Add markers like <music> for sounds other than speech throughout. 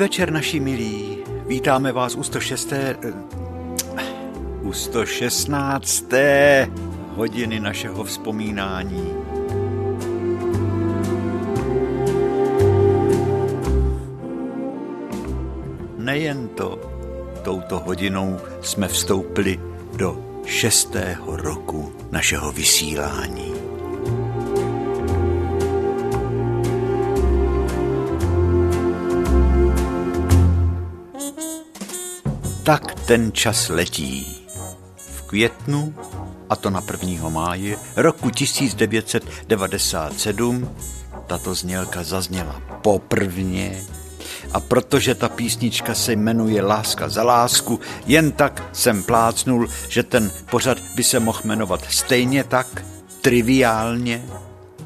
Večer, naši milí. Vítáme vás u 106. Eh, u 116. hodiny našeho vzpomínání. Nejen to, touto hodinou jsme vstoupili do šestého roku našeho vysílání. Ten čas letí. V květnu, a to na 1. máje roku 1997, tato znělka zazněla poprvně a protože ta písnička se jmenuje Láska za lásku, jen tak jsem plácnul, že ten pořad by se mohl jmenovat stejně tak, triviálně,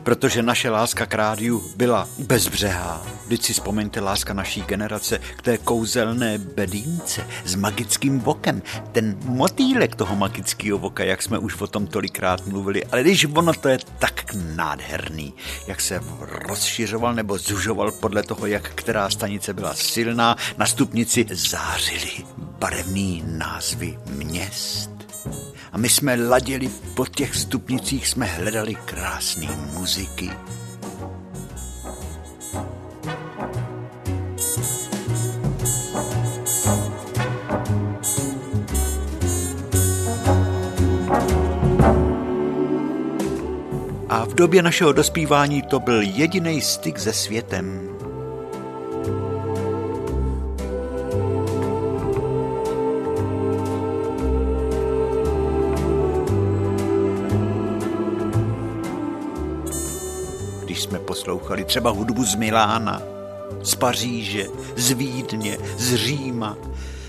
protože naše láska k rádiu byla bezbřehá. Vždyť si vzpomeňte láska naší generace k té kouzelné bedínce s magickým vokem. Ten motýlek toho magického voka, jak jsme už o tom tolikrát mluvili, ale když ono to je tak nádherný, jak se rozšiřoval nebo zužoval podle toho, jak která stanice byla silná, na stupnici zářily barevný názvy měst a my jsme ladili po těch stupnicích, jsme hledali krásné muziky. V době našeho dospívání to byl jediný styk se světem. poslouchali třeba hudbu z Milána, z Paříže, z Vídně, z Říma,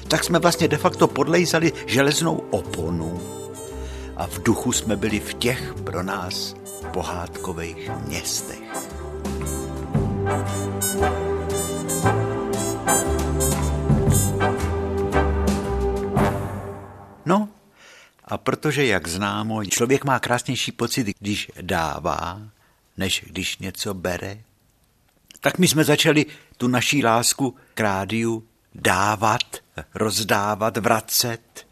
tak jsme vlastně de facto podlejzali železnou oponu a v duchu jsme byli v těch pro nás pohádkových městech. No, a protože, jak známo, člověk má krásnější pocit, když dává, než když něco bere. Tak my jsme začali tu naší lásku k rádiu dávat, rozdávat, vracet,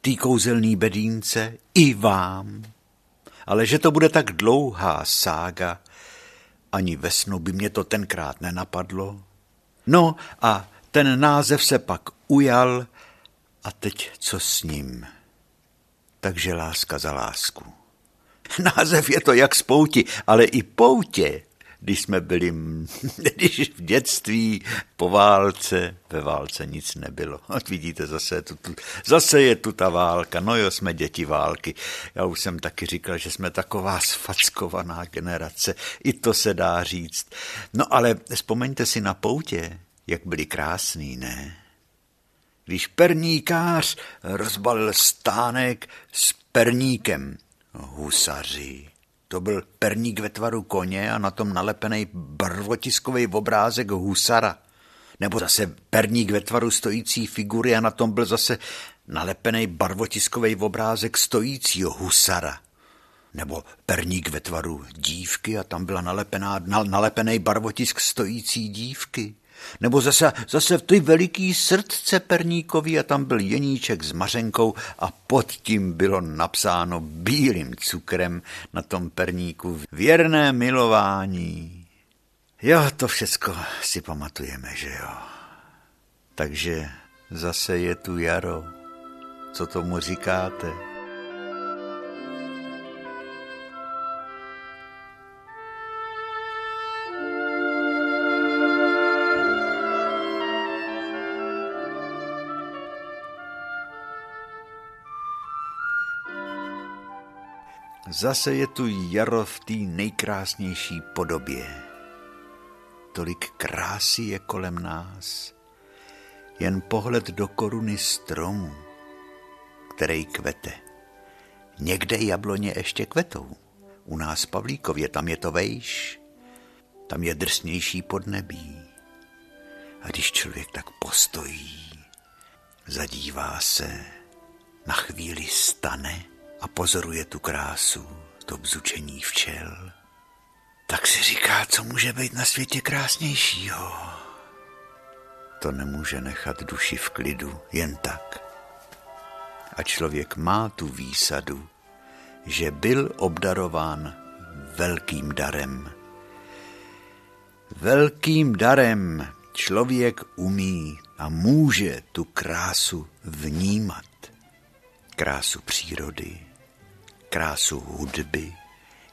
tý kouzelný bedínce i vám. Ale že to bude tak dlouhá sága, ani ve snu by mě to tenkrát nenapadlo. No a ten název se pak ujal a teď co s ním? Takže láska za lásku. <laughs> Název je to jak z pouti, ale i poutě, když jsme byli, <laughs> když v dětství, po válce, ve válce nic nebylo. <laughs> Vidíte, zase je, tu, tu, zase je tu ta válka, no jo, jsme děti války. Já už jsem taky říkal, že jsme taková sfackovaná generace, i to se dá říct. No ale vzpomeňte si na poutě, jak byli krásný, ne? Když perníkář rozbalil stánek s perníkem, Husaři. To byl perník ve tvaru koně a na tom nalepený barvotiskový obrázek husara. Nebo zase perník ve tvaru stojící figury a na tom byl zase nalepený barvotiskový obrázek stojícího husara. Nebo perník ve tvaru dívky a tam byla nalepená, nalepený barvotisk stojící dívky. Nebo zase, zase v ty veliký srdce perníkový a tam byl jeníček s mařenkou a pod tím bylo napsáno bílým cukrem na tom perníku věrné milování. Jo, to všecko si pamatujeme, že jo. Takže zase je tu jaro. Co tomu říkáte? Zase je tu jaro v té nejkrásnější podobě. Tolik krásy je kolem nás. Jen pohled do koruny stromu, který kvete. Někde jabloně ještě kvetou. U nás Pavlíkově, tam je to vejš, tam je drsnější podnebí. A když člověk tak postojí, zadívá se, na chvíli stane a pozoruje tu krásu, to bzučení včel, tak si říká, co může být na světě krásnějšího. to nemůže nechat duši v klidu jen tak. A člověk má tu výsadu, že byl obdarován velkým darem. Velkým darem člověk umí a může tu krásu vnímat. Krásu přírody, krásu hudby,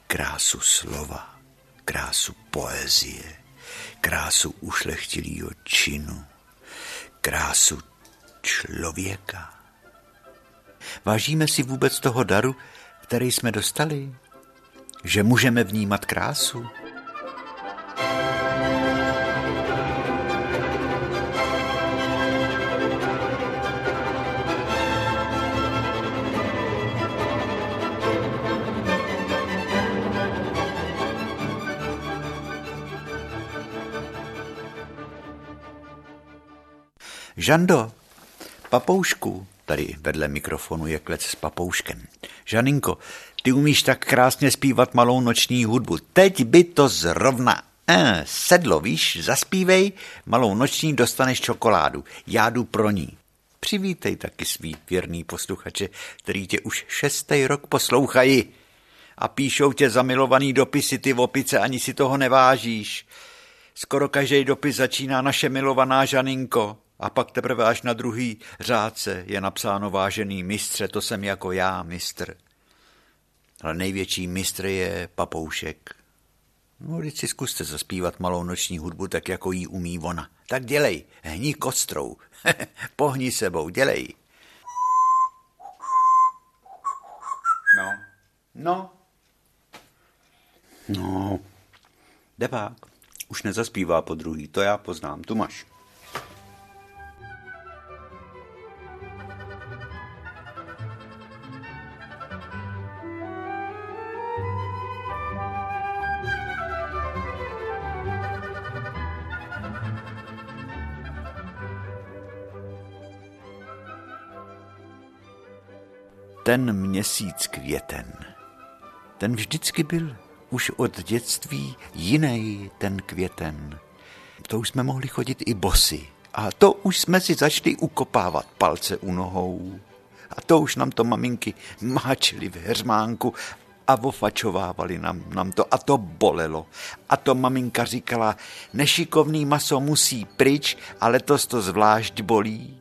krásu slova, krásu poezie, krásu ušlechtilého činu, krásu člověka. Vážíme si vůbec toho daru, který jsme dostali? Že můžeme vnímat krásu? Žando, papoušku, tady vedle mikrofonu je klec s papouškem. Žaninko, ty umíš tak krásně zpívat malou noční hudbu. Teď by to zrovna eh, sedlo, víš, zaspívej, malou noční dostaneš čokoládu. Já jdu pro ní. Přivítej taky svý věrný posluchače, který tě už šestý rok poslouchají a píšou tě zamilovaný dopisy, ty opice, ani si toho nevážíš. Skoro každý dopis začíná naše milovaná Žaninko. A pak teprve až na druhý řádce je napsáno vážený mistře, to jsem jako já, mistr. Ale největší mistr je papoušek. No, když si zkuste zaspívat malou noční hudbu, tak jako jí umí ona. Tak dělej, hní kostrou, <laughs> pohni sebou, dělej. No, no, no, debák, už nezaspívá po druhý, to já poznám, tu máš. Ten měsíc květen, ten vždycky byl už od dětství jiný ten květen. To už jsme mohli chodit i bosy. A to už jsme si začali ukopávat palce u nohou. A to už nám to maminky máčily v heřmánku a ofačovávali nám, nám to a to bolelo. A to maminka říkala, nešikovný maso musí pryč, ale to zvlášť bolí.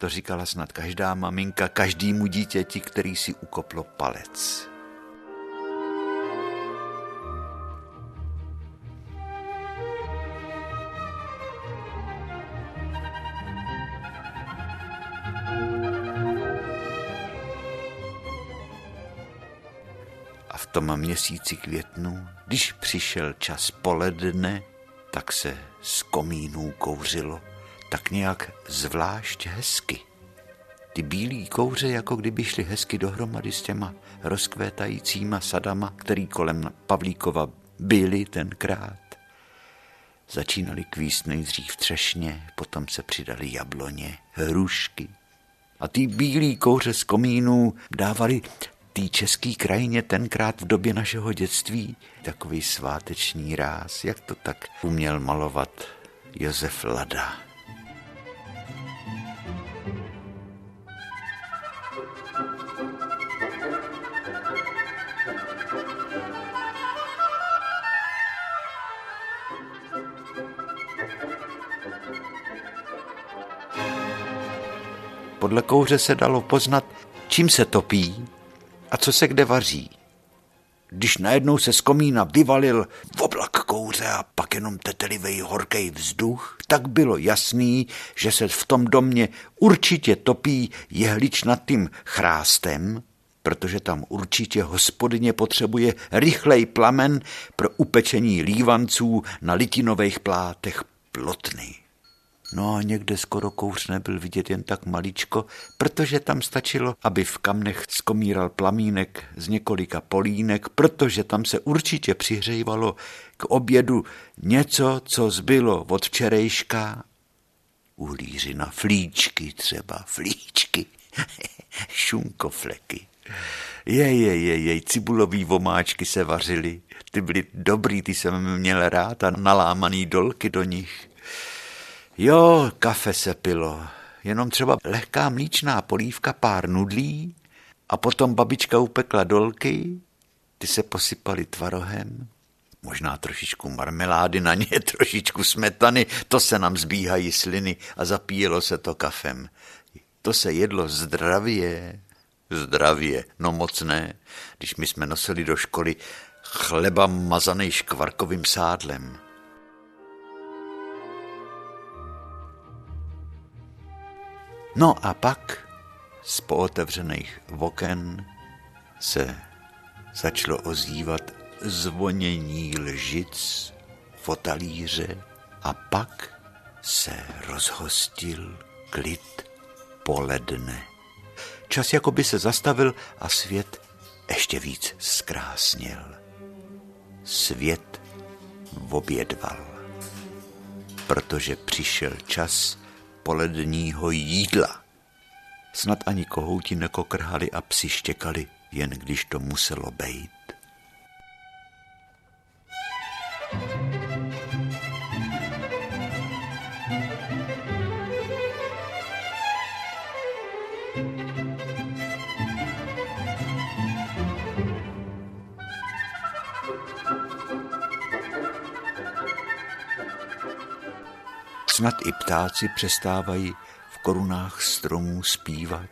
To říkala snad každá maminka každému dítěti, který si ukoplo palec. A v tom měsíci květnu, když přišel čas poledne, tak se z komínů kouřilo tak nějak zvlášť hezky. Ty bílý kouře jako kdyby šly hezky dohromady s těma rozkvétajícíma sadama, který kolem Pavlíkova byly tenkrát. Začínali kvíst nejdřív třešně, potom se přidali jabloně, hrušky. A ty bílý kouře z komínů dávali té české krajině tenkrát v době našeho dětství takový sváteční ráz, jak to tak uměl malovat Josef Lada. Podle kouře se dalo poznat, čím se topí a co se kde vaří. Když najednou se z komína vyvalil oblak kouře a pak jenom tetelivej horkej vzduch, tak bylo jasný, že se v tom domě určitě topí jehličnatým chrástem, protože tam určitě hospodyně potřebuje rychlej plamen pro upečení lívanců na litinových plátech plotny. No a někde skoro kouř nebyl vidět jen tak maličko, protože tam stačilo, aby v kamnech skomíral plamínek z několika polínek, protože tam se určitě přihřejvalo k obědu něco, co zbylo od včerejška. na flíčky třeba, flíčky, <laughs> šunkofleky. Jej, jej, jej, jej, cibulový vomáčky se vařily. Ty byly dobrý, ty jsem měl rád a nalámaný dolky do nich. Jo, kafe se pilo, jenom třeba lehká mlíčná polívka, pár nudlí a potom babička upekla dolky, ty se posypaly tvarohem, možná trošičku marmelády na ně, <laughs> trošičku smetany, to se nám zbíhají sliny a zapíjelo se to kafem. To se jedlo zdravě, zdravě, no moc ne, když my jsme nosili do školy chleba mazaný škvarkovým sádlem. No a pak z pootevřených oken se začalo ozývat zvonění lžic v talíře a pak se rozhostil klid poledne. Čas jako by se zastavil a svět ještě víc zkrásnil. Svět obědval, protože přišel čas poledního jídla. Snad ani kohouti nekokrhali a psi štěkali, jen když to muselo bejt. Snad i ptáci přestávají v korunách stromů zpívat.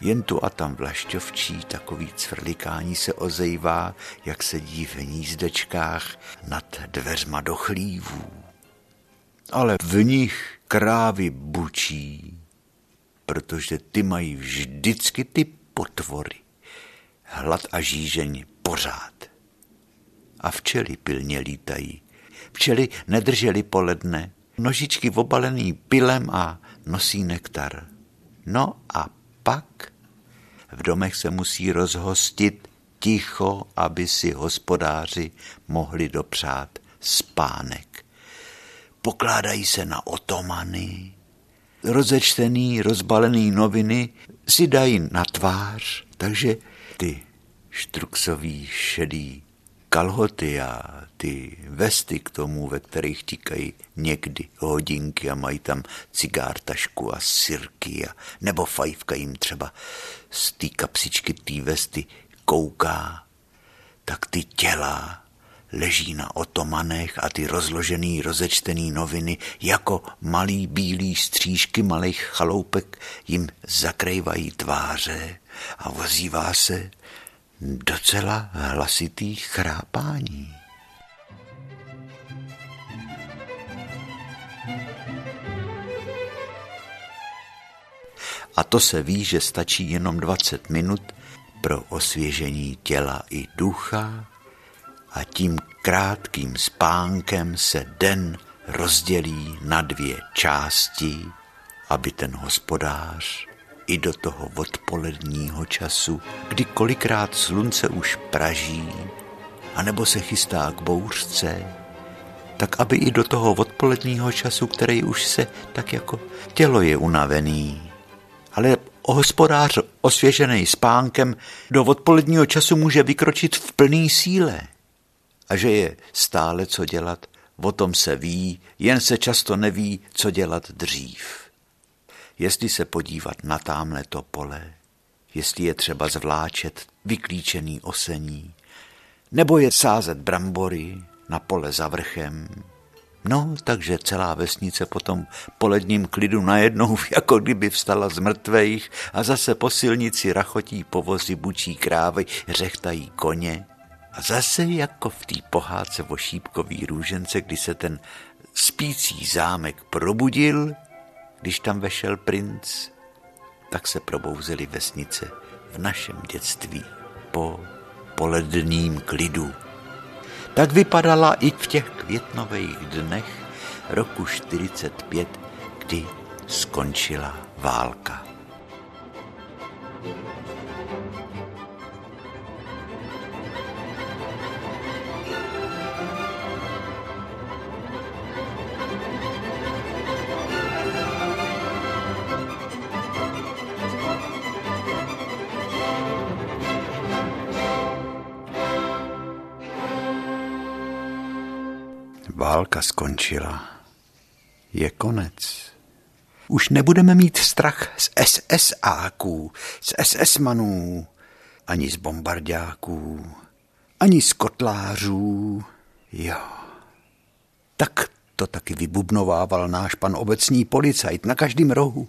Jen tu a tam vlašťovčí takový cvrlikání se ozejvá, jak sedí v hnízdečkách nad dveřma do chlívů. Ale v nich krávy bučí, protože ty mají vždycky ty potvory. Hlad a žížeň pořád. A včely pilně lítají Včely nedržely poledne, nožičky obalený pilem a nosí nektar. No a pak v domech se musí rozhostit ticho, aby si hospodáři mohli dopřát spánek. Pokládají se na otomany, rozečtený, rozbalený noviny si dají na tvář, takže ty štruksový šedý kalhoty a ty vesty k tomu, ve kterých tikají někdy hodinky a mají tam cigár, tašku a sirky a nebo fajfka jim třeba z té kapsičky té vesty kouká, tak ty těla leží na otomanech a ty rozložený, rozečtený noviny jako malý bílý střížky malých chaloupek jim zakrývají tváře a ozývá se docela hlasitý chrápání. A to se ví, že stačí jenom 20 minut pro osvěžení těla i ducha a tím krátkým spánkem se den rozdělí na dvě části, aby ten hospodář i do toho odpoledního času, kdy kolikrát slunce už praží, anebo se chystá k bouřce, tak aby i do toho odpoledního času, který už se tak jako tělo je unavený, ale hospodář osvěžený spánkem do odpoledního času může vykročit v plný síle. A že je stále co dělat, o tom se ví, jen se často neví, co dělat dřív jestli se podívat na támhle to pole, jestli je třeba zvláčet vyklíčený osení, nebo je sázet brambory na pole za vrchem. No, takže celá vesnice potom po ledním klidu najednou <laughs> jako kdyby vstala z mrtvejch a zase po silnici rachotí povozy bučí krávy, řechtají koně. A zase jako v té pohádce o šípkový růžence, kdy se ten spící zámek probudil když tam vešel princ, tak se probouzely vesnice v našem dětství po poledním klidu. Tak vypadala i v těch květnových dnech roku 45, kdy skončila válka. Válka skončila. je konec. Už nebudeme mít strach z SSáků, z SS-manů, ani z bombardáků, ani z kotlářů. Jo. Tak to taky vybubnovával náš pan obecní policajt na každém rohu.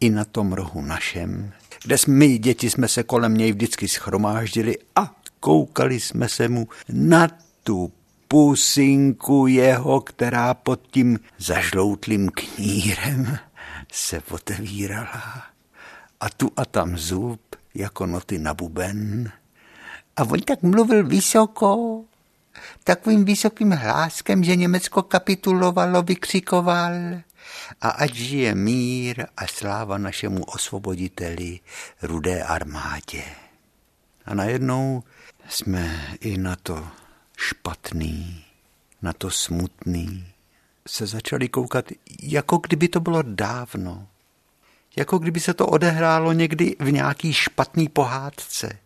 I na tom rohu našem, kde jsme my, děti, jsme se kolem něj vždycky schromáždili a koukali jsme se mu na tu pusinku jeho, která pod tím zažloutlým knírem se otevírala. A tu a tam zub, jako noty na buben. A on tak mluvil vysoko, takovým vysokým hláskem, že Německo kapitulovalo, vykřikoval. A ať žije mír a sláva našemu osvoboditeli, rudé armádě. A najednou jsme i na to špatný, na to smutný, se začali koukat, jako kdyby to bylo dávno. Jako kdyby se to odehrálo někdy v nějaký špatný pohádce.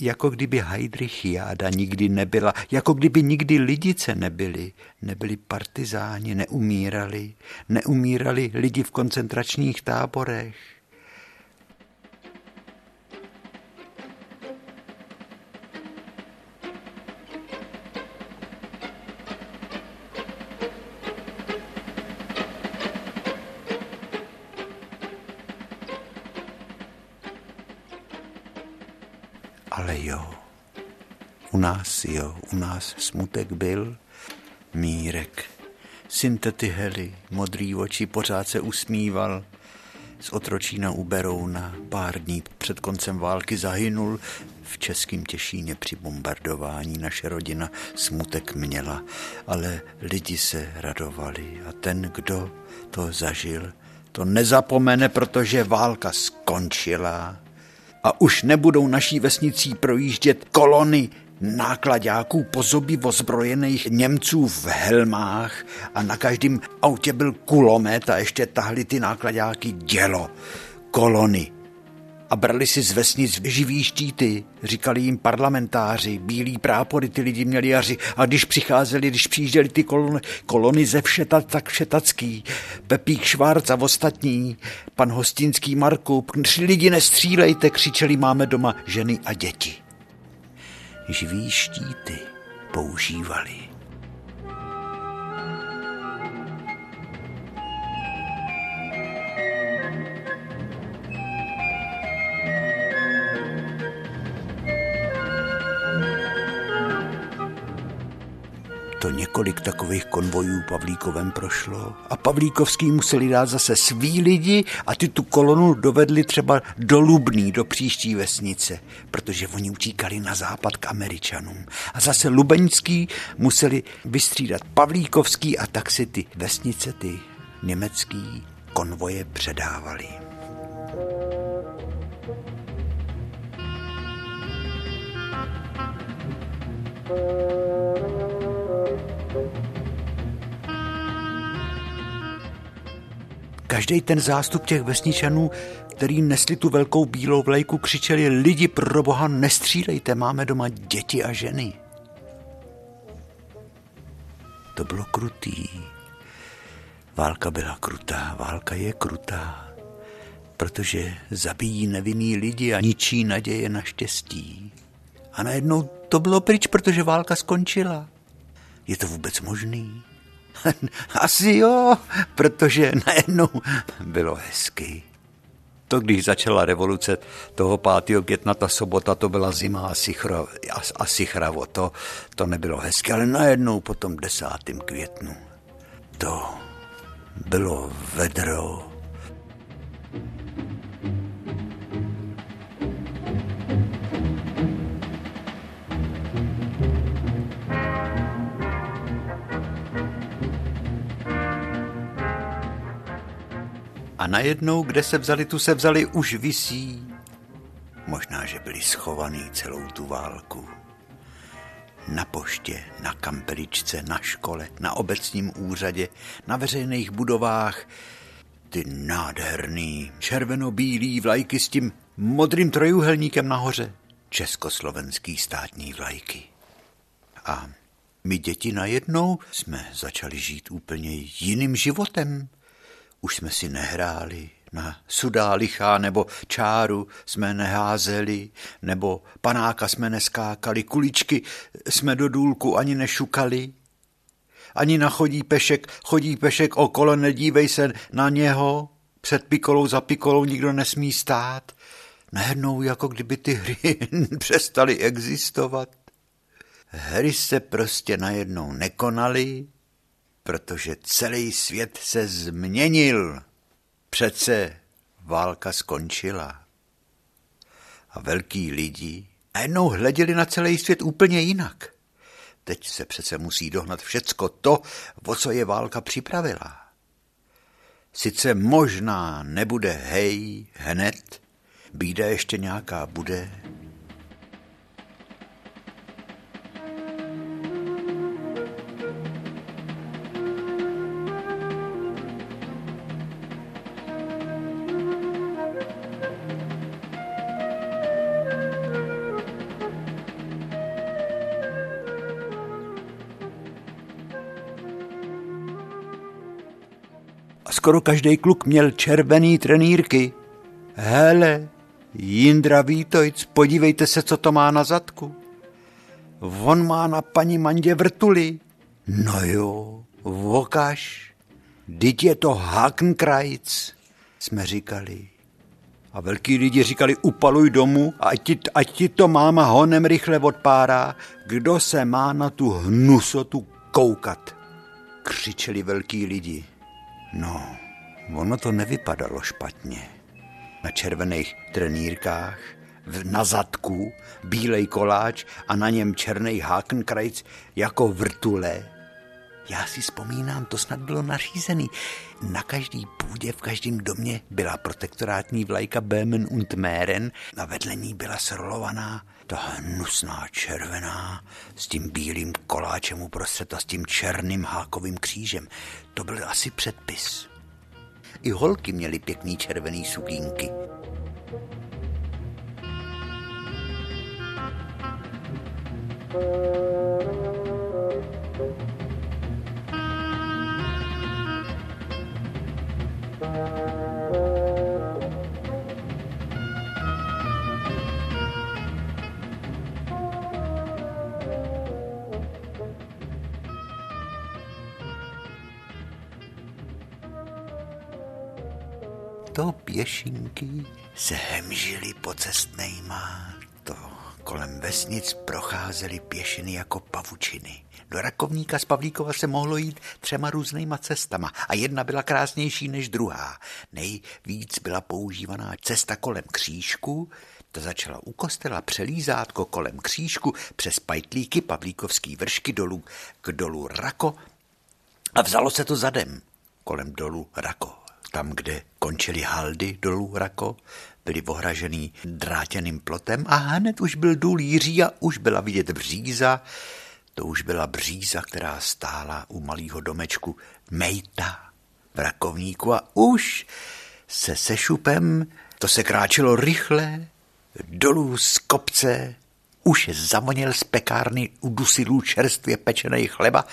Jako kdyby Heidrich Jáda nikdy nebyla, jako kdyby nikdy lidice nebyly, nebyli partizáni, neumírali, neumírali lidi v koncentračních táborech. Nás jo, u nás smutek byl. Mírek, syn tety Hely, modrý oči, pořád se usmíval. Z otročína u Berouna pár dní před koncem války zahynul v českým Těšíně při bombardování. Naše rodina smutek měla, ale lidi se radovali a ten, kdo to zažil, to nezapomene, protože válka skončila a už nebudou naší vesnicí projíždět kolony nákladáků po zoby ozbrojených Němců v helmách a na každém autě byl kulomet a ještě tahli ty nákladáky dělo, kolony a brali si z vesnic živý štíty. Říkali jim parlamentáři, bílí prápory, ty lidi měli jaři. A když přicházeli, když přijížděli ty kolony, kolony ze všeta, tak všetacký, Pepík Švárc a ostatní, pan Hostinský Marku, tři lidi nestřílejte, křičeli máme doma ženy a děti. Živý štíty používali. To několik takových konvojů Pavlíkovem prošlo a Pavlíkovský museli dát zase svý lidi a ty tu kolonu dovedli třeba do Lubný, do příští vesnice, protože oni utíkali na západ k Američanům. A zase Lubeňský museli vystřídat Pavlíkovský a tak si ty vesnice, ty německý konvoje předávali. Každý ten zástup těch vesničanů, který nesli tu velkou bílou vlajku, křičeli lidi pro boha nestřílejte, máme doma děti a ženy. To bylo krutý. Válka byla krutá, válka je krutá, protože zabíjí nevinný lidi a ničí naděje na štěstí. A najednou to bylo pryč, protože válka skončila. Je to vůbec možný? <laughs> Asi jo, protože najednou bylo hezky. To, když začala revoluce toho 5. května, ta sobota, to byla zima asi, chro, asi chravo, to, to nebylo hezky, ale najednou po tom 10. květnu to bylo vedro, najednou, kde se vzali, tu se vzali, už visí. Možná, že byli schovaný celou tu válku. Na poště, na kampeličce, na škole, na obecním úřadě, na veřejných budovách. Ty nádherný červeno-bílý vlajky s tím modrým trojuhelníkem nahoře. Československý státní vlajky. A My děti najednou jsme začali žít úplně jiným životem. Už jsme si nehráli na sudá lichá nebo čáru jsme neházeli, nebo panáka jsme neskákali, kuličky jsme do důlku ani nešukali. Ani na chodí pešek, chodí pešek okolo, nedívej se na něho, před pikolou za pikolou nikdo nesmí stát. Najednou jako kdyby ty hry <laughs> přestaly existovat. Hry se prostě najednou nekonaly, protože celý svět se změnil. Přece válka skončila. A velký lidi najednou hleděli na celý svět úplně jinak. Teď se přece musí dohnat všecko to, o co je válka připravila. Sice možná nebude hej hned, bída ještě nějaká bude, skoro každý kluk měl červený trenýrky. Hele, Jindra Vítojc, podívejte se, co to má na zadku. On má na paní Mandě vrtuli. No jo, vokaž, teď je to Hakenkreuz, jsme říkali. A velký lidi říkali, upaluj domů, ať ti, ať ti to máma honem rychle odpárá, kdo se má na tu hnusotu koukat. Křičeli velký lidi. No, ono to nevypadalo špatně. Na červených trenýrkách, na zadku, bílej koláč a na něm černý hákenkrajc jako vrtule. Já si vzpomínám, to snad bylo nařízený. Na každý půdě, v každém domě byla protektorátní vlajka Böhmen und Mähren a vedle ní byla srolovaná ta hnusná červená s tím bílým koláčem uprostřed a s tím černým hákovým křížem. To byl asi předpis. I holky měly pěkný červený sukínky. To pěšinky se hemžily po cestnejma, to kolem vesnic procházely pěšiny jako pavučiny. Do Rakovníka z Pavlíkova se mohlo jít třema různýma cestama a jedna byla krásnější než druhá. Nejvíc byla používaná cesta kolem křížku, ta začala u kostela přelízátko kolem křížku přes pajtlíky Pavlíkovský vršky dolů k dolu Rako a vzalo se to zadem kolem dolu Rako tam, kde končily haldy dolů Rako, byly ohražený drátěným plotem a hned už byl důl Jiří a už byla vidět bříza. To už byla bříza, která stála u malého domečku Mejta v Rakovníku a už se sešupem to se kráčelo rychle dolů z kopce, už zavoněl z pekárny udusilů čerstvě pečený chleba,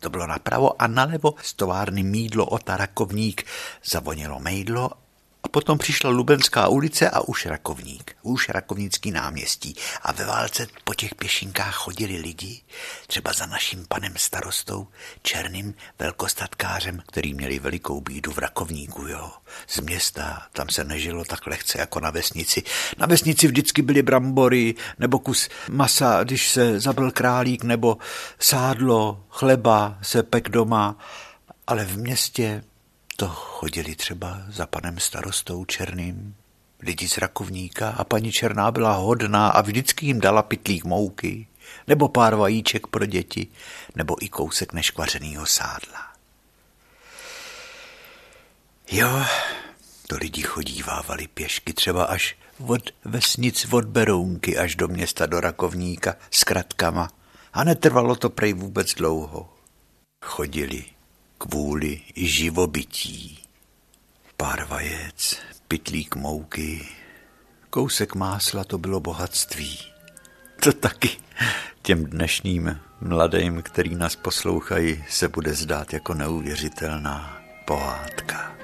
to bylo napravo a nalevo z továrny Mídlo Ota Rakovník. Zavonělo mejdlo potom přišla Lubenská ulice a už Rakovník, už Rakovnický náměstí. A ve válce po těch pěšinkách chodili lidi, třeba za naším panem starostou, černým velkostatkářem, který měli velikou bídu v Rakovníku, jo. Z města, tam se nežilo tak lehce jako na vesnici. Na vesnici vždycky byly brambory, nebo kus masa, když se zabil králík, nebo sádlo, chleba se pek doma, ale v městě to chodili třeba za panem starostou Černým, lidi z Rakovníka a paní Černá byla hodná a vždycky jim dala pitlík mouky, nebo pár vajíček pro děti, nebo i kousek neškvařenýho sádla. Jo, to lidi chodívávali pěšky třeba až od vesnic od Berounky až do města do Rakovníka s kratkama a netrvalo to prej vůbec dlouho. Chodili kvůli živobytí. Pár vajec, pitlík mouky, kousek másla to bylo bohatství. To taky těm dnešním mladým, který nás poslouchají, se bude zdát jako neuvěřitelná pohádka.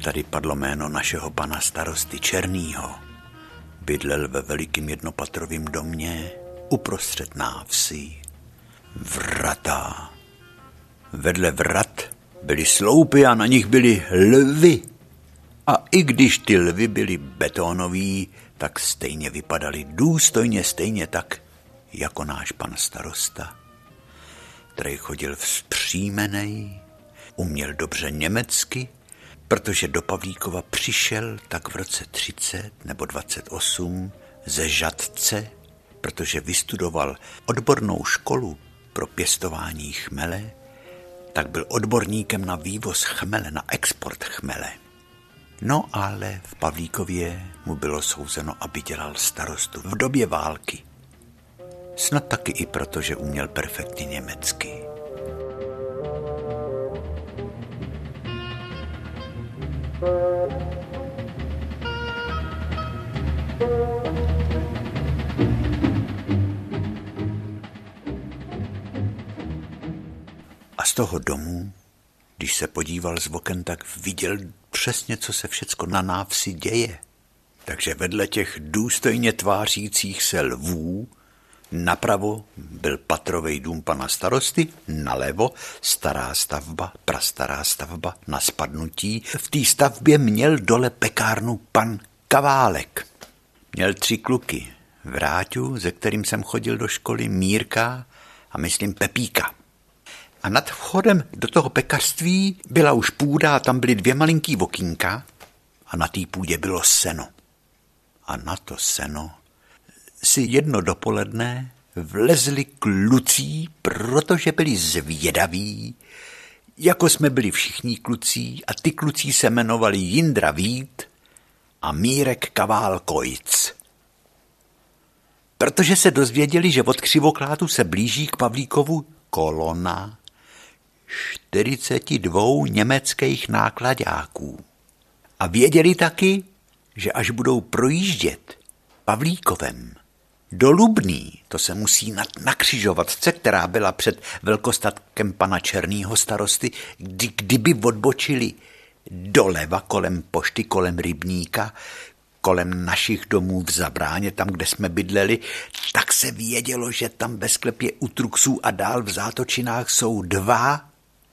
Tady padlo jméno našeho pana starosty Černýho. Bydlel ve velikým jednopatrovým domě uprostřed návsi. Vrata. Vedle vrat byly sloupy a na nich byly lvy. A i když ty lvy byly betonoví, tak stejně vypadaly důstojně stejně tak, jako náš pan starosta, který chodil vzpřímenej, uměl dobře německy protože do Pavlíkova přišel tak v roce 30 nebo 28 ze Žadce, protože vystudoval odbornou školu pro pěstování chmele, tak byl odborníkem na vývoz chmele, na export chmele. No ale v Pavlíkově mu bylo souzeno, aby dělal starostu v době války. Snad taky i proto, že uměl perfektně německy. A z toho domu, když se podíval z oken, tak viděl přesně, co se všecko na návsi děje. Takže vedle těch důstojně tvářících se lvů Napravo byl patrový dům pana starosty, nalevo stará stavba, prastará stavba na spadnutí. V té stavbě měl dole pekárnu pan Kaválek. Měl tři kluky. Vráťu, ze kterým jsem chodil do školy, Mírka a myslím Pepíka. A nad vchodem do toho pekařství byla už půda a tam byly dvě malinký vokínka a na té půdě bylo seno. A na to seno si jedno dopoledne vlezli klucí, protože byli zvědaví, jako jsme byli všichni klucí a ty klucí se jmenovali Jindra Vít a Mírek Kavál Kojc. Protože se dozvěděli, že od křivoklátu se blíží k Pavlíkovu kolona 42 německých nákladáků. A věděli taky, že až budou projíždět Pavlíkovem, do Lubný, to se musí na, na křižovatce, která byla před velkostatkem pana Černýho starosty, kdy, kdyby odbočili doleva kolem pošty, kolem rybníka, kolem našich domů v Zabráně, tam, kde jsme bydleli, tak se vědělo, že tam ve sklepě u Truxů a dál v Zátočinách jsou dva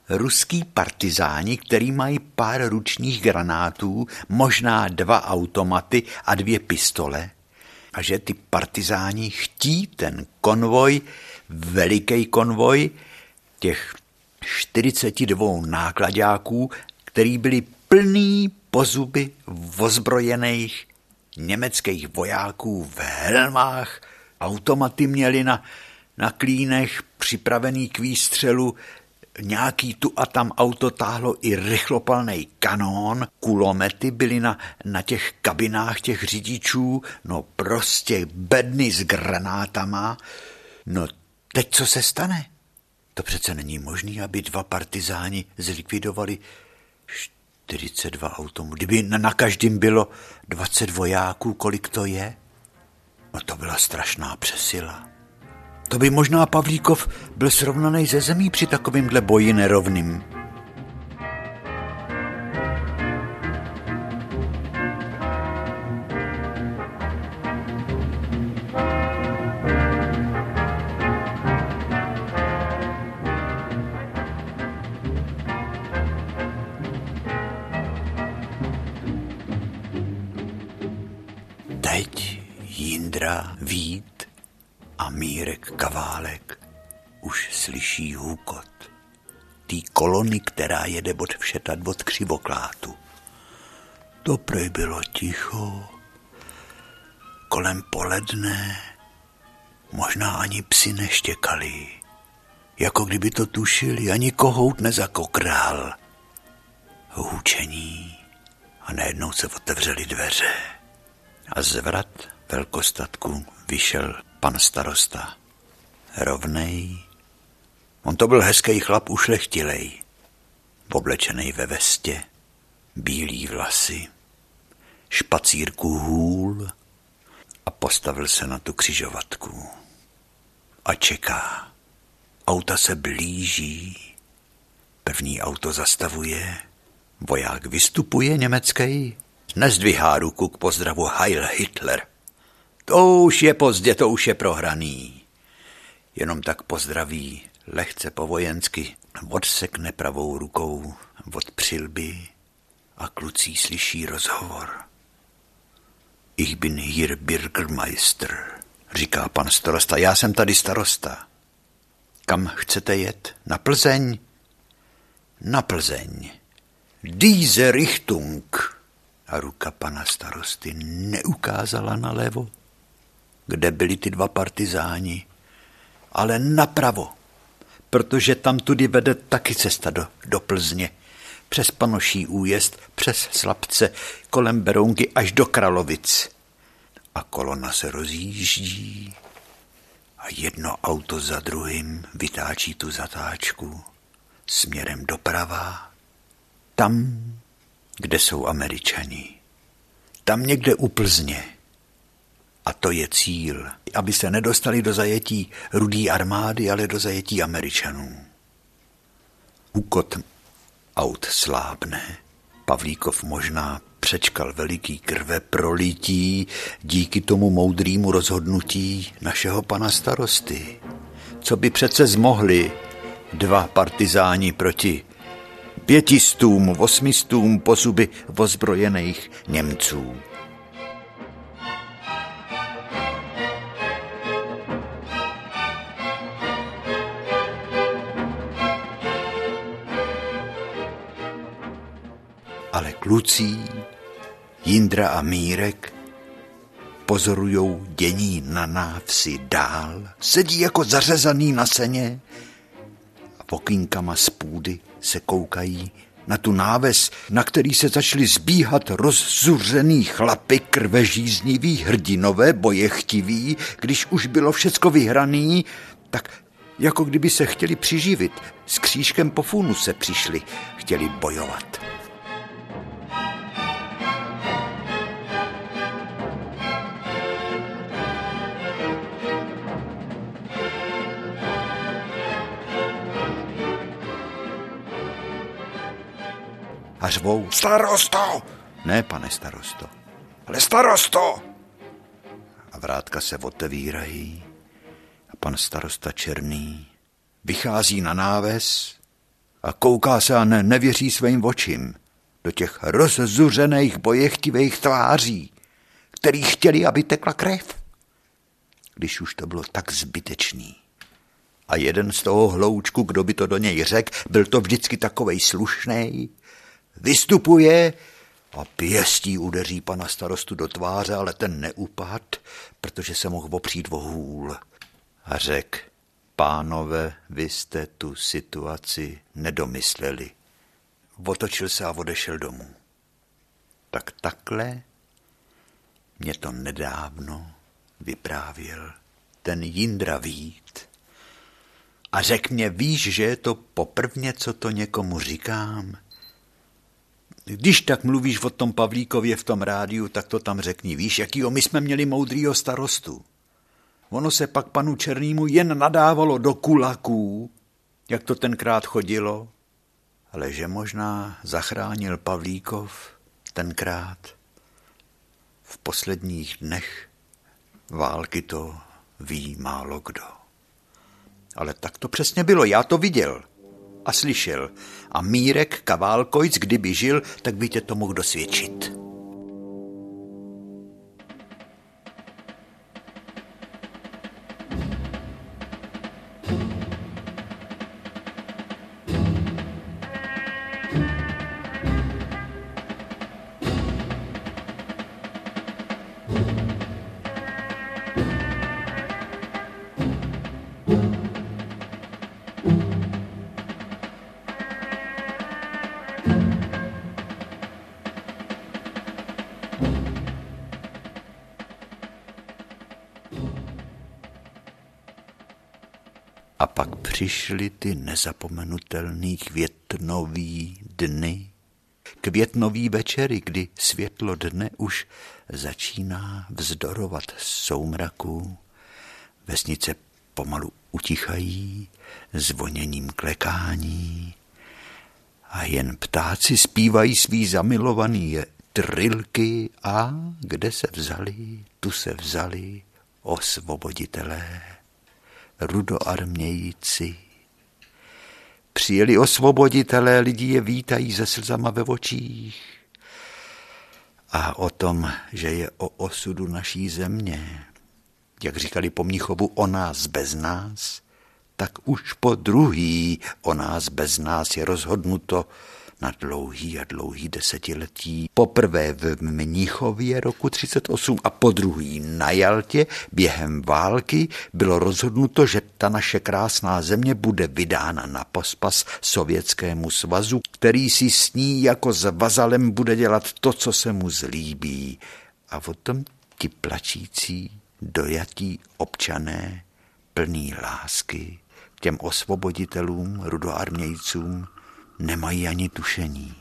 ruský partizáni, který mají pár ručních granátů, možná dva automaty a dvě pistole a že ty partizáni chtí ten konvoj, veliký konvoj těch 42 nákladáků, který byli plný pozuby ozbrojených německých vojáků v helmách, automaty měli na, na klínech připravený k výstřelu, nějaký tu a tam auto táhlo i rychlopalný kanón, kulomety byly na, na těch kabinách těch řidičů, no prostě bedny s granátama. No teď co se stane? To přece není možné, aby dva partizáni zlikvidovali 42 automobilů. Kdyby na každém bylo 20 vojáků, kolik to je? No to byla strašná přesila. To by možná Pavlíkov byl srovnaný ze zemí při takovýmhle boji nerovným. Slyší hůkot. Tý kolony, která jede od všetat od křivoklátu. To prej bylo ticho. Kolem poledne možná ani psi neštěkali. Jako kdyby to tušili, ani kohout nezakokrál. hůčení a najednou se otevřely dveře a z vrat velkostatku vyšel pan starosta. Rovnej. On to byl hezký chlap ušlechtilej, oblečený ve vestě, bílý vlasy, špacírku hůl a postavil se na tu křižovatku. A čeká. Auta se blíží. První auto zastavuje. Voják vystupuje německý. Nezdvihá ruku k pozdravu Heil Hitler. To už je pozdě, to už je prohraný. Jenom tak pozdraví, lehce povojensky, odsekne pravou rukou od přilby a klucí slyší rozhovor. Ich bin hier Bürgermeister, říká pan starosta. Já jsem tady starosta. Kam chcete jet? Na Plzeň? Na Plzeň. Diese Richtung. A ruka pana starosty neukázala nalevo, kde byli ty dva partizáni, ale napravo, protože tam tudy vede taky cesta do, do Plzně přes Panoší újezd, přes Slabce, kolem Berounky až do Kralovic. A kolona se rozjíždí a jedno auto za druhým vytáčí tu zatáčku směrem doprava, tam, kde jsou američani. Tam někde u Plzně. A to je cíl, aby se nedostali do zajetí rudý armády, ale do zajetí američanů. Úkot aut slábne. Pavlíkov možná přečkal veliký krve prolití díky tomu moudrýmu rozhodnutí našeho pana starosty. Co by přece zmohli dva partizáni proti pětistům, osmistům posuby ozbrojených Němců. Ale klucí, Jindra a Mírek pozorujou dění na návsi dál, sedí jako zařezaný na seně a okýnkama z půdy se koukají na tu náves, na který se začali zbíhat rozzuřený chlapy, krvežízniví, hrdinové, bojechtiví, když už bylo všecko vyhraný, tak jako kdyby se chtěli přiživit. S křížkem po funu se přišli, chtěli bojovat. A řvou Starosto! Ne, pane starosto. Ale starosto! A vrátka se otevírají a pan starosta Černý vychází na náves a kouká se a ne, nevěří svým očím do těch rozzuřených bojechtivých tváří, který chtěli, aby tekla krev. Když už to bylo tak zbytečný. A jeden z toho hloučku, kdo by to do něj řekl, byl to vždycky takovej slušnej, vystupuje a pěstí udeří pana starostu do tváře, ale ten neupad, protože se mohl opřít o hůl. A řek, pánové, vy jste tu situaci nedomysleli. Otočil se a odešel domů. Tak takhle mě to nedávno vyprávěl ten Jindra Vít. A řek mě, víš, že je to poprvně, co to někomu říkám? Když tak mluvíš o tom Pavlíkově v tom rádiu, tak to tam řekni. Víš, jakýho my jsme měli moudrýho starostu. Ono se pak panu Černýmu jen nadávalo do kulaků, jak to tenkrát chodilo, ale že možná zachránil Pavlíkov tenkrát v posledních dnech války to ví málo kdo. Ale tak to přesně bylo, já to viděl a slyšel. A Mírek Kaválkojc, kdyby žil, tak by tě to mohl dosvědčit. Nezapomenutelný květnový dny, květnový večery, kdy světlo dne už začíná vzdorovat soumraku. Vesnice pomalu utichají zvoněním klekání a jen ptáci zpívají svý zamilovaný trilky a kde se vzali, tu se vzali osvoboditelé, rudoarmějíci. Přijeli osvoboditelé, lidi je vítají se slzama ve očích. A o tom, že je o osudu naší země, jak říkali po Mnichovu, o nás bez nás, tak už po druhý o nás bez nás je rozhodnuto na dlouhý a dlouhý desetiletí. Poprvé v Mnichově roku 38 a po druhý na Jaltě během války bylo rozhodnuto, že ta naše krásná země bude vydána na pospas Sovětskému svazu, který si s ní jako s vazalem bude dělat to, co se mu zlíbí. A o tom ti plačící, dojatí občané, plný lásky, těm osvoboditelům, rudoarmějcům, nemají ani tušení.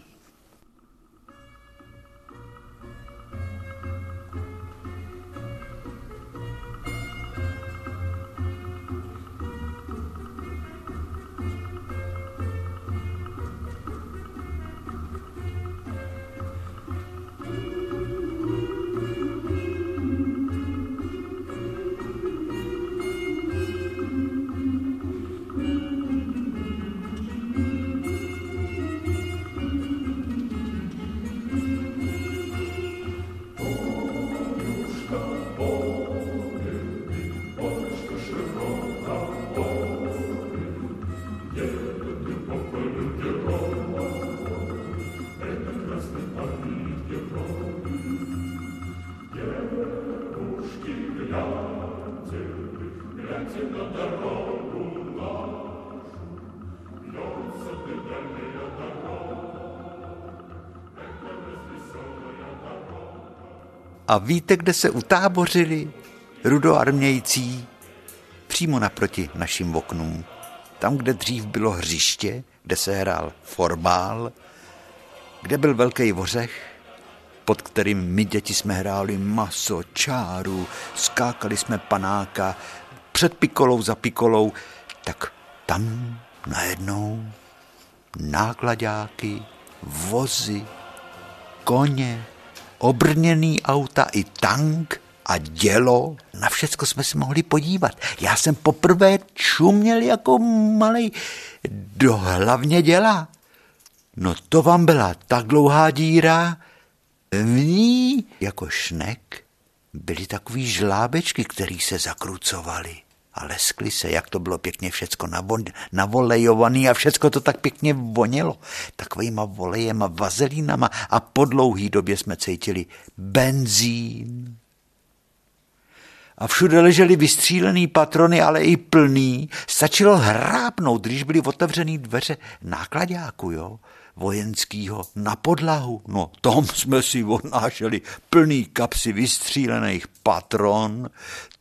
A víte, kde se utábořili rudoarmějcí? Přímo naproti našim oknům. Tam, kde dřív bylo hřiště, kde se hrál forbál, kde byl velký vořech, pod kterým my děti jsme hráli maso, čáru, skákali jsme panáka, před pikolou za pikolou, tak tam najednou nákladáky, vozy, koně, obrněný auta i tank a dělo. Na všecko jsme se mohli podívat. Já jsem poprvé čuměl jako malý do hlavně děla. No to vám byla tak dlouhá díra, v ní jako šnek byly takový žlábečky, které se zakrucovaly a leskli se, jak to bylo pěkně všecko navolejovaný a všecko to tak pěkně vonělo. Takovýma volejema, vazelínama a po dlouhý době jsme cítili benzín. A všude ležely vystřílený patrony, ale i plný. Stačilo hrábnout, když byly otevřený dveře nákladáku, jo vojenskýho na podlahu. No, tom jsme si odnášeli plný kapsy vystřílených patron,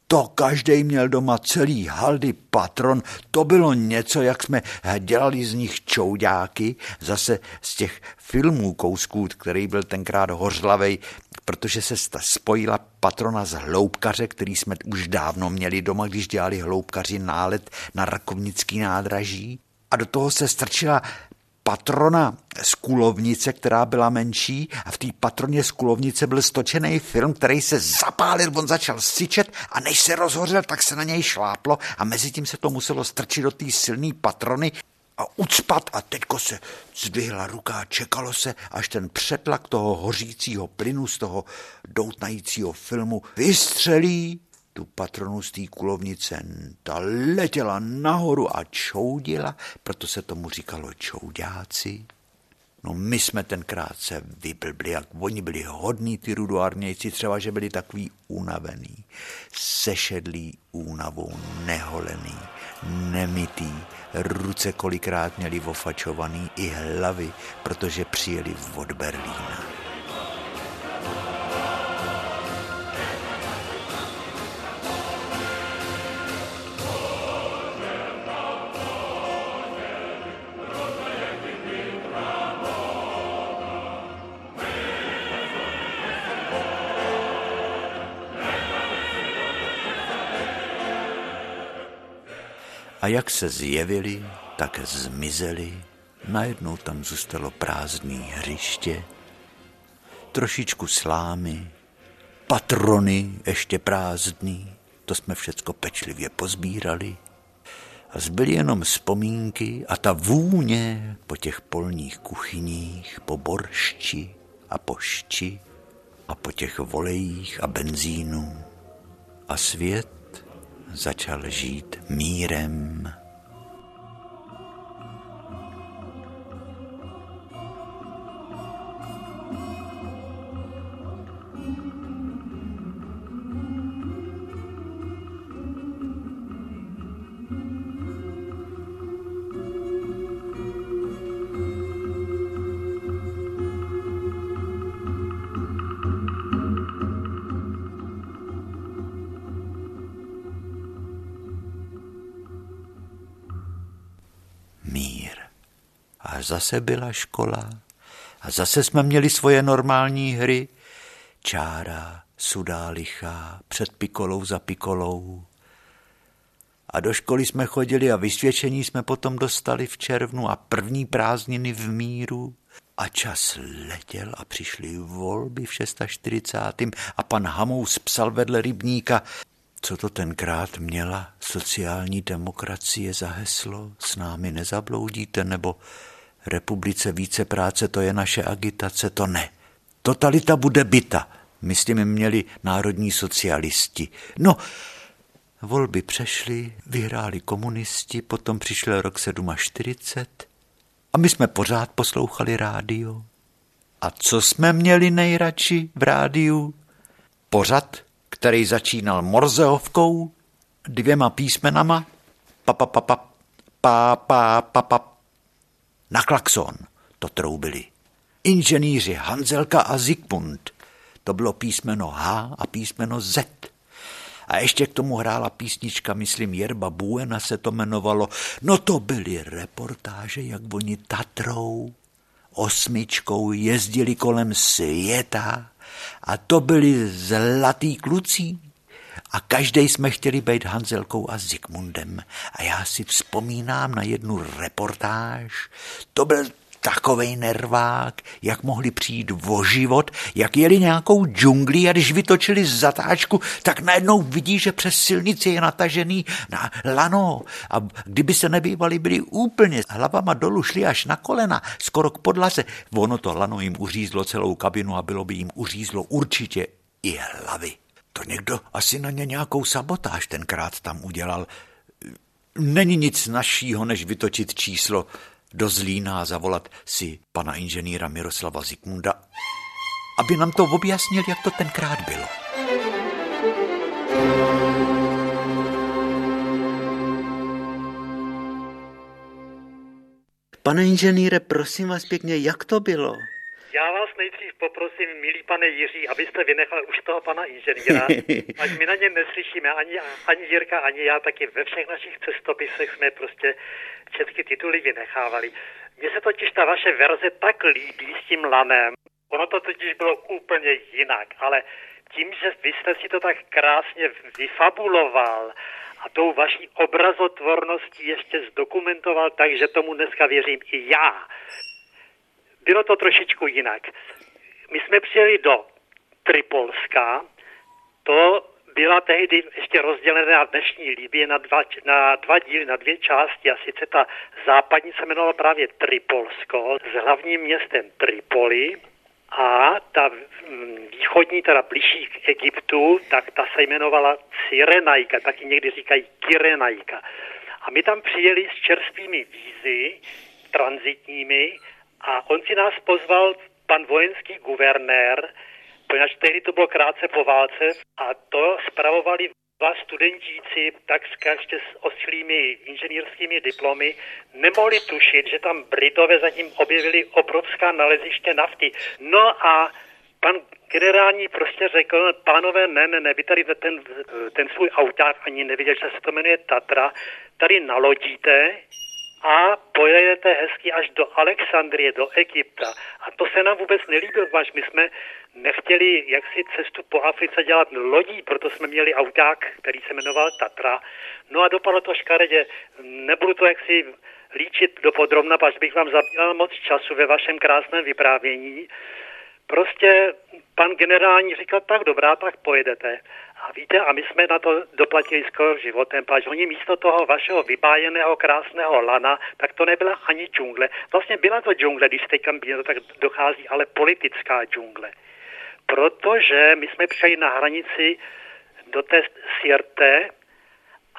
to každý měl doma celý haldy patron, to bylo něco, jak jsme dělali z nich čoudáky, zase z těch filmů kousků, který byl tenkrát hořlavej, protože se spojila patrona z hloubkaře, který jsme už dávno měli doma, když dělali hloubkaři nálet na rakovnický nádraží. A do toho se strčila patrona z kulovnice, která byla menší a v té patroně z kulovnice byl stočený film, který se zapálil, on začal syčet a než se rozhořel, tak se na něj šláplo a mezi tím se to muselo strčit do té silné patrony a ucpat a teďko se zdvihla ruka a čekalo se, až ten přetlak toho hořícího plynu z toho doutnajícího filmu vystřelí tu patronu z té kulovnice, ta letěla nahoru a čoudila, proto se tomu říkalo čoudáci. No my jsme tenkrát se vyblbli, jak oni byli hodní, ty rudoarmějci, třeba, že byli takový unavený, sešedlý únavou, neholený, nemitý, ruce kolikrát měli ofačovaný i hlavy, protože přijeli od Berlína. A jak se zjevili, tak zmizeli. Najednou tam zůstalo prázdné hřiště, trošičku slámy, patrony ještě prázdný, to jsme všecko pečlivě pozbírali. A zbyly jenom vzpomínky a ta vůně po těch polních kuchyních, po boršči a pošči a po těch volejích a benzínu. A svět začal žít mírem. Zase byla škola. A zase jsme měli svoje normální hry. Čára, sudá lichá, před pikolou za pikolou. A do školy jsme chodili a vysvědčení jsme potom dostali v červnu a první prázdniny v míru. A čas letěl a přišly volby v 640. a pan Hamous psal vedle rybníka, co to tenkrát měla sociální demokracie za heslo, s námi nezabloudíte, nebo republice více práce, to je naše agitace, to ne. Totalita bude byta, my s těmi měli národní socialisti. No, volby přešly, vyhráli komunisti, potom přišel rok 47 a my jsme pořád poslouchali rádio. A co jsme měli nejradši v rádiu? Pořad, který začínal morzeovkou, dvěma písmenama, pa pa pa pa, pa pa pa pa, na klakson to troubili. Inženýři Hanzelka a Zikmund. To bylo písmeno H a písmeno Z. A ještě k tomu hrála písnička, myslím, Jerba Buena se to jmenovalo. No to byly reportáže, jak oni Tatrou, osmičkou jezdili kolem světa a to byli zlatý kluci. A každý jsme chtěli být Hanzelkou a Zikmundem. A já si vzpomínám na jednu reportáž. To byl takovej nervák, jak mohli přijít o život, jak jeli nějakou džungli a když vytočili z zatáčku, tak najednou vidí, že přes silnici je natažený na lano. A kdyby se nebývali, byli úplně hlavama dolů, šli až na kolena, skoro k podlaze. Ono to lano jim uřízlo celou kabinu a bylo by jim uřízlo určitě i hlavy. To někdo asi na ně nějakou sabotáž tenkrát tam udělal. Není nic našího, než vytočit číslo do Zlína a zavolat si pana inženýra Miroslava Zikmunda, aby nám to objasnil, jak to tenkrát bylo. Pane inženýre, prosím vás pěkně, jak to bylo? Já vás nejdřív poprosím, milý pane Jiří, abyste vynechal už toho pana inženýra, <laughs> ať my na něm neslyšíme, ani, ani Jirka, ani já, taky ve všech našich cestopisech jsme prostě všechny tituly vynechávali. Mně se totiž ta vaše verze tak líbí s tím lanem. Ono to totiž bylo úplně jinak, ale tím, že vy jste si to tak krásně vyfabuloval a tou vaší obrazotvorností ještě zdokumentoval tak, že tomu dneska věřím i já, bylo to trošičku jinak. My jsme přijeli do Tripolska, to byla tehdy ještě rozdělená dnešní Libie na dva, na dva díly, na dvě části a sice ta západní se jmenovala právě Tripolsko s hlavním městem Tripoli a ta východní, teda blížší k Egyptu, tak ta se jmenovala Cyrenajka, taky někdy říkají Kyrenajka. A my tam přijeli s čerstvými vízy, transitními, a on si nás pozval, pan vojenský guvernér, poněvadž tehdy to bylo krátce po válce a to spravovali dva studentíci, tak ještě s oslými inženýrskými diplomy, nemohli tušit, že tam Britové zatím objevili obrovská naleziště nafty. No a pan generální prostě řekl, pánové, ne, ne, ne, vy tady ten, ten svůj auták ani neviděl, že se to jmenuje Tatra, tady nalodíte a pojedete hezky až do Alexandrie, do Egypta. A to se nám vůbec nelíbilo, až my jsme nechtěli jaksi cestu po Africe dělat lodí, proto jsme měli auták, který se jmenoval Tatra. No a dopadlo to škaredě. Nebudu to jaksi líčit do podrobna, až bych vám zabíral moc času ve vašem krásném vyprávění. Prostě pan generální říkal, tak dobrá, tak pojedete. A víte, a my jsme na to doplatili skoro životem, pač oni místo toho vašeho vybájeného krásného lana, tak to nebyla ani džungle. Vlastně byla to džungle, když teď to tak dochází, ale politická džungle. Protože my jsme přišli na hranici do té Sirte,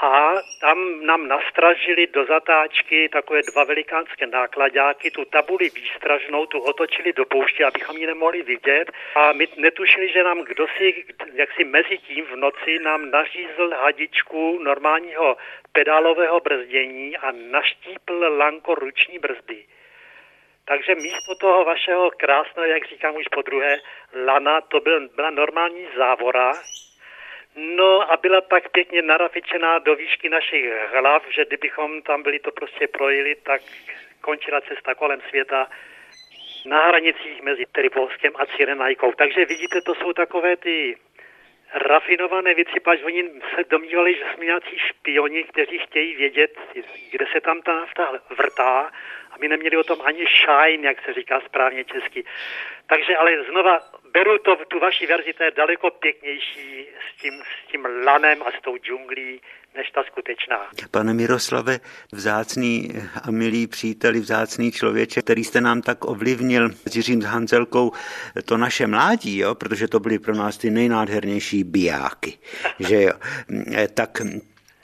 a tam nám nastražili do zatáčky takové dva velikánské nákladáky, tu tabuli výstražnou, tu otočili do pouště, abychom ji nemohli vidět a my netušili, že nám kdo si, jak si mezi tím v noci nám nařízl hadičku normálního pedálového brzdění a naštípl lanko ruční brzdy. Takže místo toho vašeho krásného, jak říkám už po druhé, lana, to byl, byla normální závora, No a byla tak pěkně narafičená do výšky našich hlav, že kdybychom tam byli to prostě projeli, tak končila cesta kolem světa na hranicích mezi Tripolskem a Cyrenajkou. Takže vidíte, to jsou takové ty rafinované věci, pač oni se domnívali, že jsme nějací špioni, kteří chtějí vědět, kde se tam ta nafta vrtá my neměli o tom ani shine, jak se říká správně česky. Takže ale znova beru to, tu vaši verzi, to je daleko pěknější s tím, s tím lanem a s tou džunglí, než ta skutečná. Pane Miroslave, vzácný a milý příteli, vzácný člověče, který jste nám tak ovlivnil s Jiřím Hanzelkou to naše mládí, jo? protože to byly pro nás ty nejnádhernější bijáky. že jo? <laughs> Tak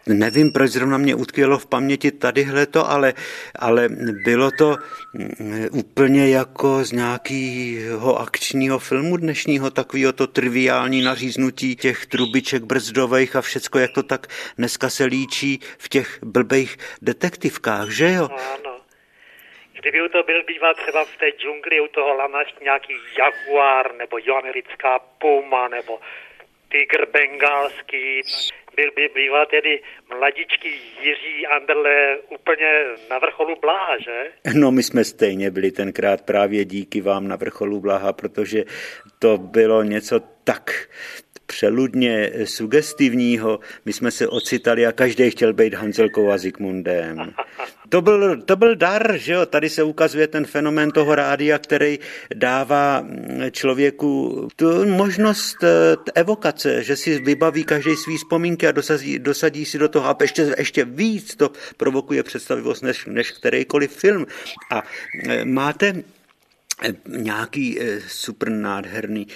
Nevím, proč zrovna mě utkvělo v paměti tadyhle to, ale, ale bylo to mm, úplně jako z nějakého akčního filmu dnešního, takového to triviální naříznutí těch trubiček brzdových a všecko, jak to tak dneska se líčí v těch blbých detektivkách, že jo? Ano. Kdyby to byl býval třeba v té džungli u toho lana nějaký jaguár nebo americká puma nebo tygr bengálský, byl by býval tedy mladičký Jiří Anderle úplně na vrcholu Blaha, že? No my jsme stejně byli tenkrát právě díky vám na vrcholu Blaha, protože to bylo něco tak přeludně sugestivního. My jsme se ocitali a každý chtěl být Hanzelkou a Zikmundem. To byl, to byl dar, že jo? Tady se ukazuje ten fenomén toho rádia, který dává člověku tu možnost eh, evokace, že si vybaví každý svý vzpomínky a dosadí, dosadí si do toho a ještě, ještě víc to provokuje představivost než, než kterýkoliv film. A eh, máte eh, nějaký super nádherný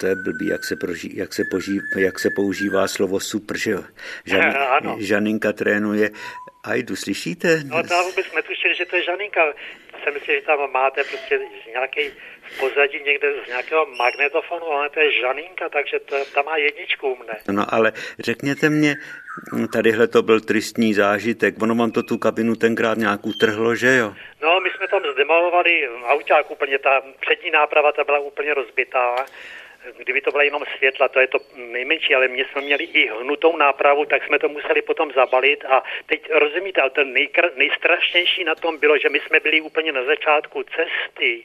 to je blbý, jak se, proží, jak se, poží, jak se používá slovo super, že jo? Žan, <laughs> ano. Žaninka trénuje Ajdu, slyšíte? No to vůbec netušil, že to je Žaninka. Jsem myslel, že tam máte prostě nějaký v pozadí někde z nějakého magnetofonu, ale to je Žaninka, takže to, tam má jedničku u mne. No ale řekněte mě, tadyhle to byl tristní zážitek, ono vám to tu kabinu tenkrát nějak utrhlo, že jo? No, my jsme tam zdemolovali auták úplně, ta přední náprava ta byla úplně rozbitá kdyby to byla jenom světla, to je to nejmenší, ale my jsme měli i hnutou nápravu, tak jsme to museli potom zabalit a teď rozumíte, ale to nejkr- nejstrašnější na tom bylo, že my jsme byli úplně na začátku cesty,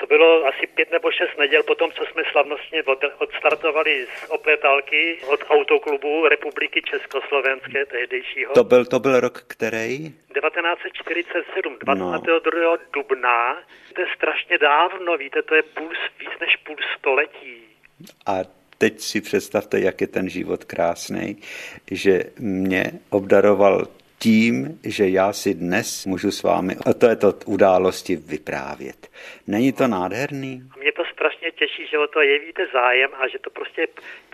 to bylo asi pět nebo šest neděl potom, co jsme slavnostně odstartovali z opletalky od autoklubu Republiky Československé tehdejšího. To byl, to byl rok který? 1947, 22. No. dubna. To je strašně dávno, víte, to je půl, víc než půl století. A teď si představte, jak je ten život krásný, že mě obdaroval tím, že já si dnes můžu s vámi o této události vyprávět. Není to nádherný? Mě to strašně těší, že o to jevíte zájem a že to prostě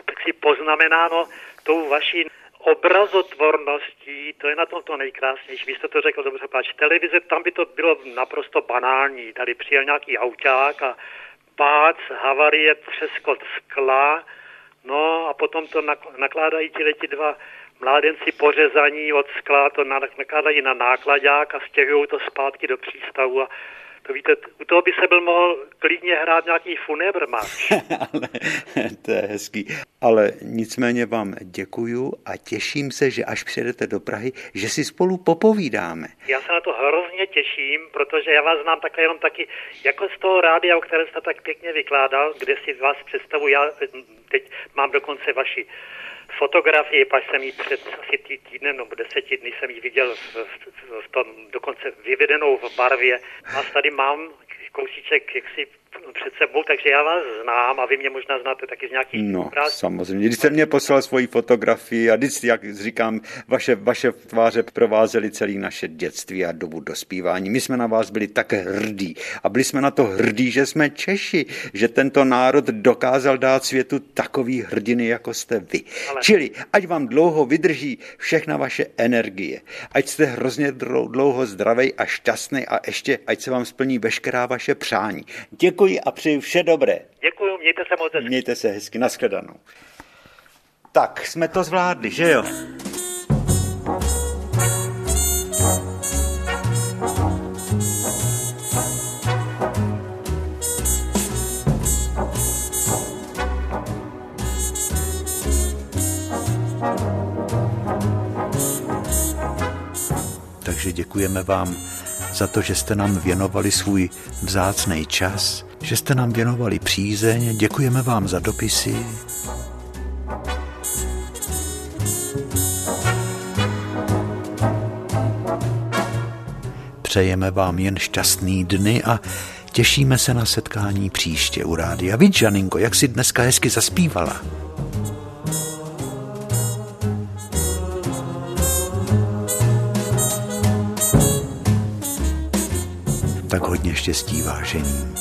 tak si poznamenáno tou vaší obrazotvorností, to je na tom to nejkrásnější. Vy jste to řekl dobře, páč. Televize, tam by to bylo naprosto banální. Tady přijel nějaký auták a pác, havarie, třeskot skla, no a potom to nakládají ti dva Mládenci pořezaní od skla to nakládají na nákladák a stěhují to zpátky do přístavu a To víte, u toho by se byl mohl klidně hrát nějaký funebr <laughs> Ale to je hezký. Ale nicméně vám děkuju a těším se, že až přijedete do Prahy, že si spolu popovídáme. Já se na to hrozně těším, protože já vás znám takhle jenom taky, jako z toho rádia, o kterém jste tak pěkně vykládal, kde si vás představu, já teď mám dokonce vaši fotografii, pak jsem ji před asi tý, týdnem nebo deseti dny jsem ji viděl v, v, v tom dokonce vyvedenou v barvě. A tady mám kousíček jaksi před sebou, takže já vás znám a vy mě možná znáte taky z nějakých No, prác. samozřejmě. Když jste mě poslal svoji fotografii a vždycky, jak říkám, vaše, vaše tváře provázely celý naše dětství a dobu dospívání. My jsme na vás byli tak hrdí a byli jsme na to hrdí, že jsme Češi, že tento národ dokázal dát světu takový hrdiny, jako jste vy. Ale... Čili, ať vám dlouho vydrží všechna vaše energie, ať jste hrozně dlouho zdravý a šťastný a ještě, ať se vám splní veškerá vaše přání. Děkuji Děkuji a přeji vše dobré. Děkuji, mějte se moc hezky. Mějte se hezky, nashledanou. Tak, jsme to zvládli, že jo? Takže děkujeme vám za to, že jste nám věnovali svůj vzácný čas že jste nám věnovali přízeň, děkujeme vám za dopisy. Přejeme vám jen šťastný dny a těšíme se na setkání příště u rádia. Víš, Žaninko, jak si dneska hezky zaspívala. Tak hodně štěstí, vážení.